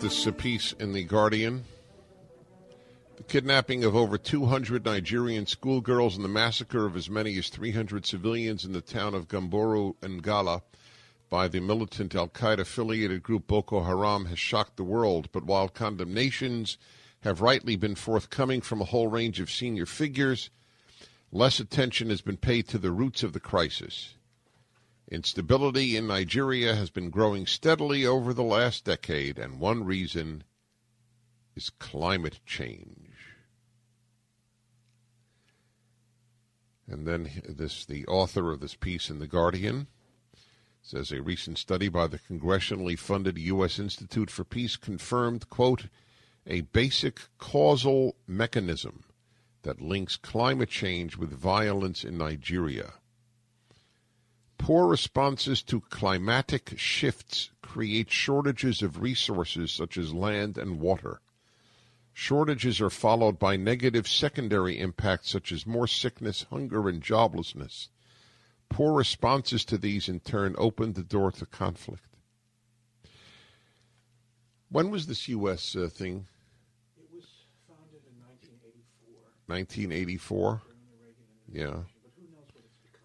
This is a piece in The Guardian. The kidnapping of over 200 Nigerian schoolgirls and the massacre of as many as 300 civilians in the town of Gamboru Ngala by the militant Al Qaeda affiliated group Boko Haram has shocked the world. But while condemnations have rightly been forthcoming from a whole range of senior figures, less attention has been paid to the roots of the crisis. Instability in Nigeria has been growing steadily over the last decade, and one reason is climate change. And then this, the author of this piece in The Guardian says a recent study by the congressionally funded U.S. Institute for Peace confirmed, quote, a basic causal mechanism that links climate change with violence in Nigeria. Poor responses to climatic shifts create shortages of resources such as land and water. Shortages are followed by negative secondary impacts such as more sickness, hunger, and joblessness. Poor responses to these, in turn, open the door to conflict. When was this U.S. Uh, thing? It was founded in 1984. 1984? Yeah.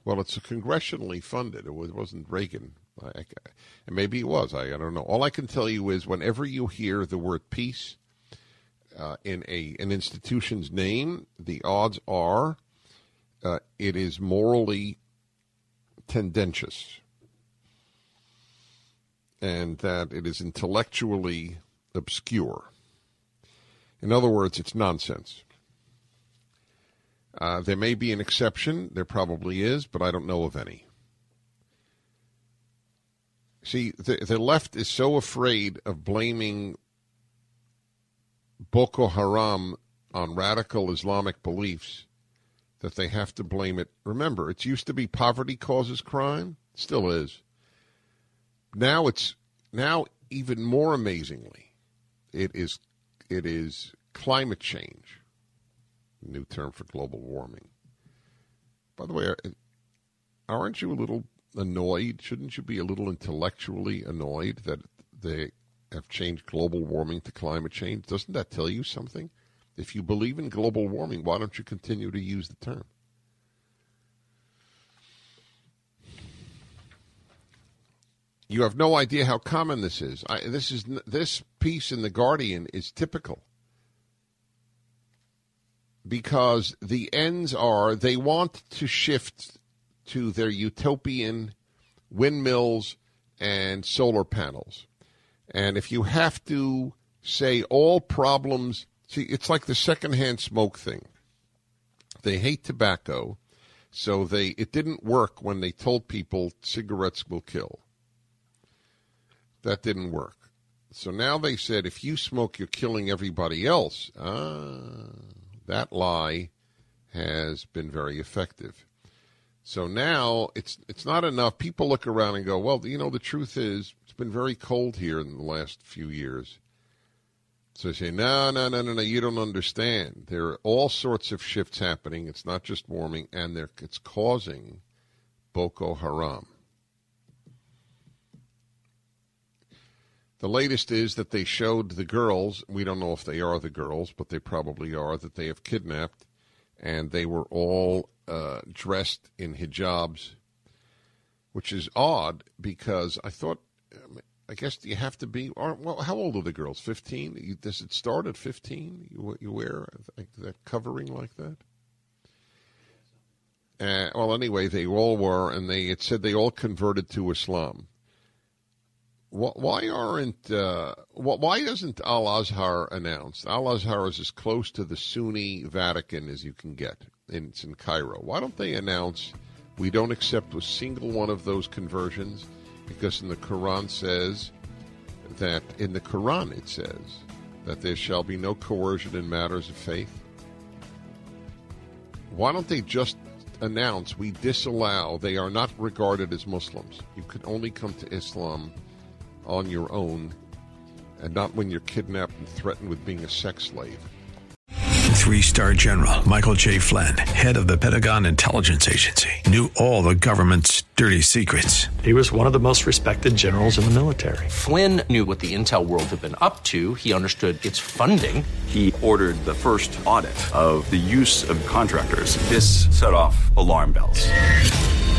Well, it's congressionally funded. It, was, not Reagan. I, and maybe it was. I, I, don't know. All I can tell you is whenever you hear the word peace uh, in a an institution's name, the odds are uh, it is morally tendentious and that it is intellectually obscure. In other words, it's nonsense. Uh, there may be an exception. There probably is, but I don't know of any. See, the, the left is so afraid of blaming Boko Haram on radical Islamic beliefs that they have to blame it. Remember, it used to be poverty causes crime, still is. Now it's now even more amazingly, it is it is climate change new term for global warming. By the way, uh, aren't you a little annoyed? Shouldn't you be a little intellectually annoyed that they have changed global warming to climate change? Doesn't that tell you something? If you believe in global warming, why don't you continue to use the term? You have no idea how common this is. I, this is this piece in the Guardian is typical because the ends are they want to shift to their utopian windmills and solar panels. And if you have to say all problems, see, it's like the secondhand smoke thing. They hate tobacco, so they it didn't work when they told people cigarettes will kill. That didn't work. So now they said if you smoke, you're killing everybody else. Ah that lie has been very effective. So now it's it's not enough. People look around and go, well, you know, the truth is it's been very cold here in the last few years. So they say, no, no, no, no, no, you don't understand. There are all sorts of shifts happening. It's not just warming, and it's causing Boko Haram. The latest is that they showed the girls, we don't know if they are the girls, but they probably are, that they have kidnapped, and they were all uh, dressed in hijabs, which is odd because I thought, um, I guess you have to be, or, well, how old are the girls? 15? Does it start at 15? You, you wear that covering like that? Uh, well, anyway, they all were, and they it said they all converted to Islam. Why aren't uh, why doesn't Al Azhar announce? Al Azhar is as close to the Sunni Vatican as you can get. And it's in Cairo. Why don't they announce we don't accept a single one of those conversions? Because in the Quran says that in the Quran it says that there shall be no coercion in matters of faith? Why don't they just announce we disallow, they are not regarded as Muslims? You can only come to Islam on your own and not when you're kidnapped and threatened with being a sex slave. Three star general Michael J. Flynn, head of the Pentagon Intelligence Agency, knew all the government's dirty secrets. He was one of the most respected generals in the military. Flynn knew what the intel world had been up to. He understood its funding. He ordered the first audit of the use of contractors. This set off alarm bells.